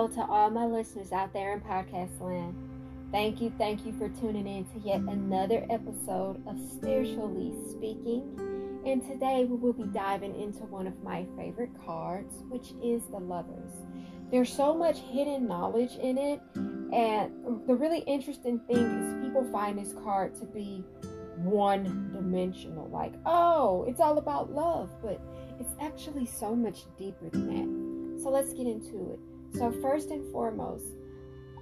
all my listeners out there in podcast land. Thank you, thank you for tuning in to yet another episode of Spiritually Speaking. And today we will be diving into one of my favorite cards, which is the Lovers. There's so much hidden knowledge in it, and the really interesting thing is people find this card to be one dimensional. Like, oh, it's all about love, but it's actually so much deeper than that. So let's get into it. So, first and foremost,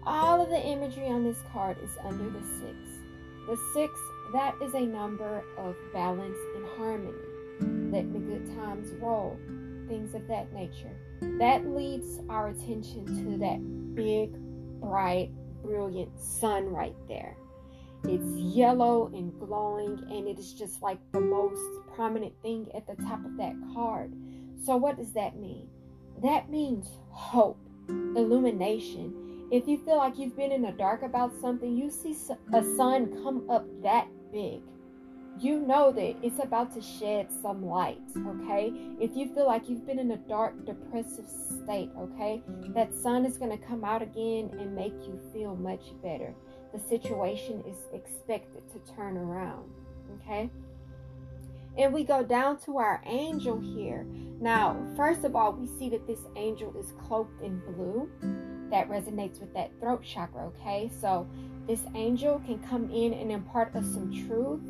all of the imagery on this card is under the six. The six, that is a number of balance and harmony. Let the good times roll, things of that nature. That leads our attention to that big, bright, brilliant sun right there. It's yellow and glowing, and it is just like the most prominent thing at the top of that card. So, what does that mean? That means hope, illumination. If you feel like you've been in the dark about something, you see a sun come up that big. You know that it's about to shed some light, okay? If you feel like you've been in a dark, depressive state, okay, that sun is going to come out again and make you feel much better the situation is expected to turn around. Okay? And we go down to our angel here. Now, first of all, we see that this angel is cloaked in blue. That resonates with that throat chakra, okay? So, this angel can come in and impart us some truth,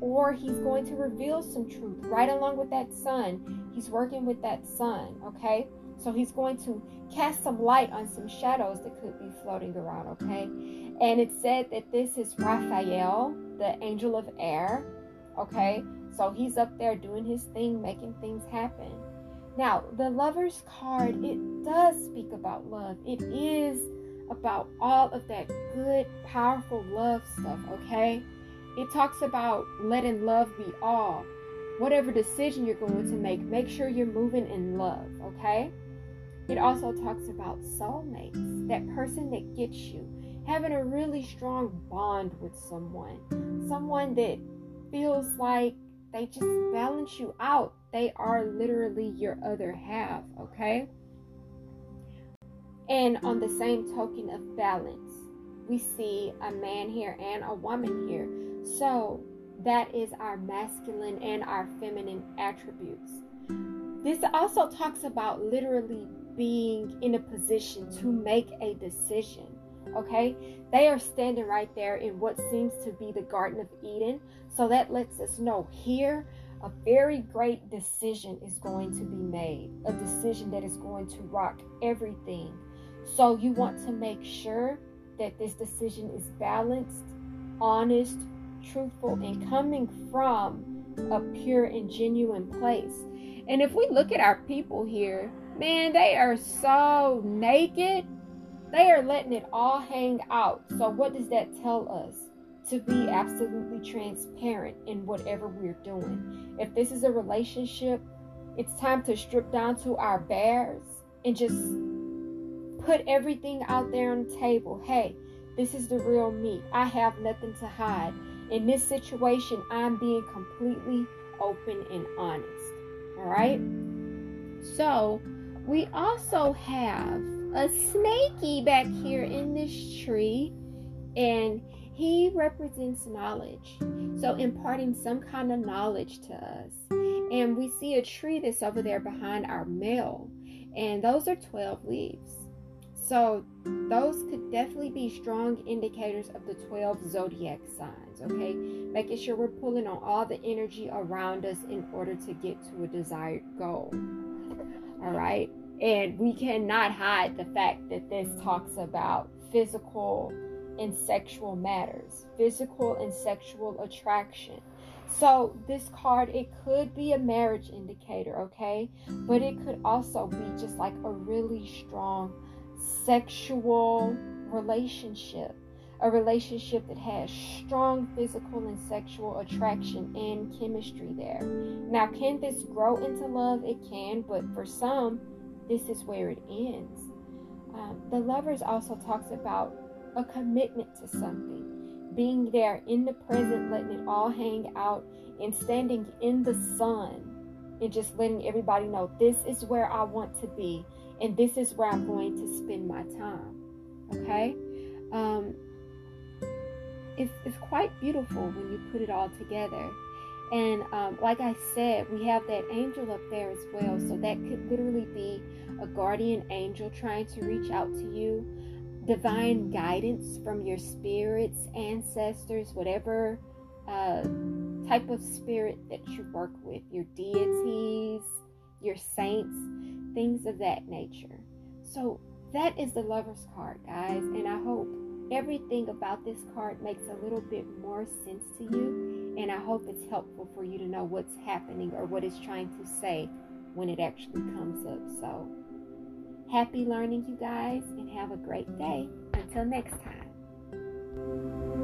or he's going to reveal some truth right along with that sun. He's working with that sun, okay? So, he's going to cast some light on some shadows that could be floating around, okay? And it said that this is Raphael, the angel of air. Okay, so he's up there doing his thing, making things happen. Now, the lover's card, it does speak about love. It is about all of that good, powerful love stuff, okay? It talks about letting love be all. Whatever decision you're going to make, make sure you're moving in love, okay? It also talks about soulmates, that person that gets you, having a really strong bond with someone, someone that feels like they just balance you out. They are literally your other half, okay? And on the same token of balance, we see a man here and a woman here. So that is our masculine and our feminine attributes. This also talks about literally being in a position to make a decision okay? They are standing right there in what seems to be the Garden of Eden. So that lets us know here a very great decision is going to be made, a decision that is going to rock everything. So you want to make sure that this decision is balanced, honest, truthful, and coming from a pure and genuine place. And if we look at our people here, man, they are so naked they are letting it all hang out. So, what does that tell us? To be absolutely transparent in whatever we're doing. If this is a relationship, it's time to strip down to our bears and just put everything out there on the table. Hey, this is the real me. I have nothing to hide. In this situation, I'm being completely open and honest. All right? So, we also have a snaky back here in this tree, and he represents knowledge. So, imparting some kind of knowledge to us. And we see a tree that's over there behind our male, and those are 12 leaves. So, those could definitely be strong indicators of the 12 zodiac signs, okay? Making sure we're pulling on all the energy around us in order to get to a desired goal. All right. And we cannot hide the fact that this talks about physical and sexual matters, physical and sexual attraction. So, this card, it could be a marriage indicator, okay? But it could also be just like a really strong sexual relationship, a relationship that has strong physical and sexual attraction and chemistry there. Now, can this grow into love? It can, but for some, this is where it ends. Um, the lovers also talks about a commitment to something, being there in the present, letting it all hang out, and standing in the sun and just letting everybody know this is where I want to be and this is where I'm going to spend my time. Okay? Um, it's, it's quite beautiful when you put it all together. And um, like I said, we have that angel up there as well. So that could literally be a guardian angel trying to reach out to you, divine guidance from your spirits, ancestors, whatever uh, type of spirit that you work with, your deities, your saints, things of that nature. So that is the lover's card, guys. And I hope everything about this card makes a little bit more sense to you. And I hope it's helpful for you to know what's happening or what it's trying to say when it actually comes up. So, happy learning, you guys, and have a great day. Until next time.